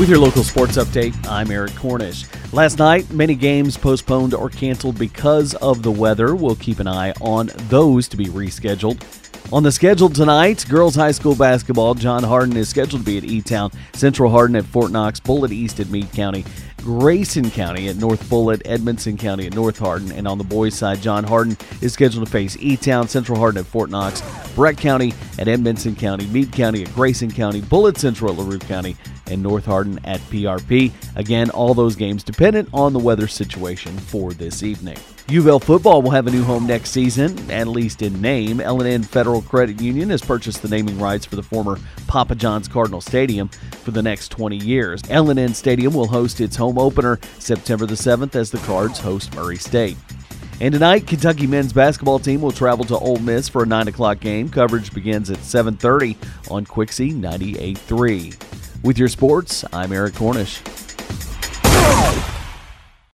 With your local sports update, I'm Eric Cornish. Last night, many games postponed or canceled because of the weather. We'll keep an eye on those to be rescheduled. On the schedule tonight, girls high school basketball, John Hardin is scheduled to be at E Town, Central Hardin at Fort Knox, Bullitt East at Meade County, Grayson County at North Bullitt, Edmondson County at North Hardin, and on the boys' side, John Hardin is scheduled to face E Town, Central Hardin at Fort Knox, Breck County at Edmondson County, Meade County at Grayson County, Bullitt Central at LaRue County, and North Hardin at PRP. Again, all those games dependent on the weather situation for this evening. UofL football will have a new home next season, at least in name. L&N Federal Credit Union has purchased the naming rights for the former Papa John's Cardinal Stadium for the next 20 years. L&N Stadium will host its home opener September the 7th as the Cards host Murray State. And tonight, Kentucky men's basketball team will travel to Ole Miss for a 9 o'clock game. Coverage begins at 7.30 on Quixie 98.3. With your sports, I'm Eric Cornish.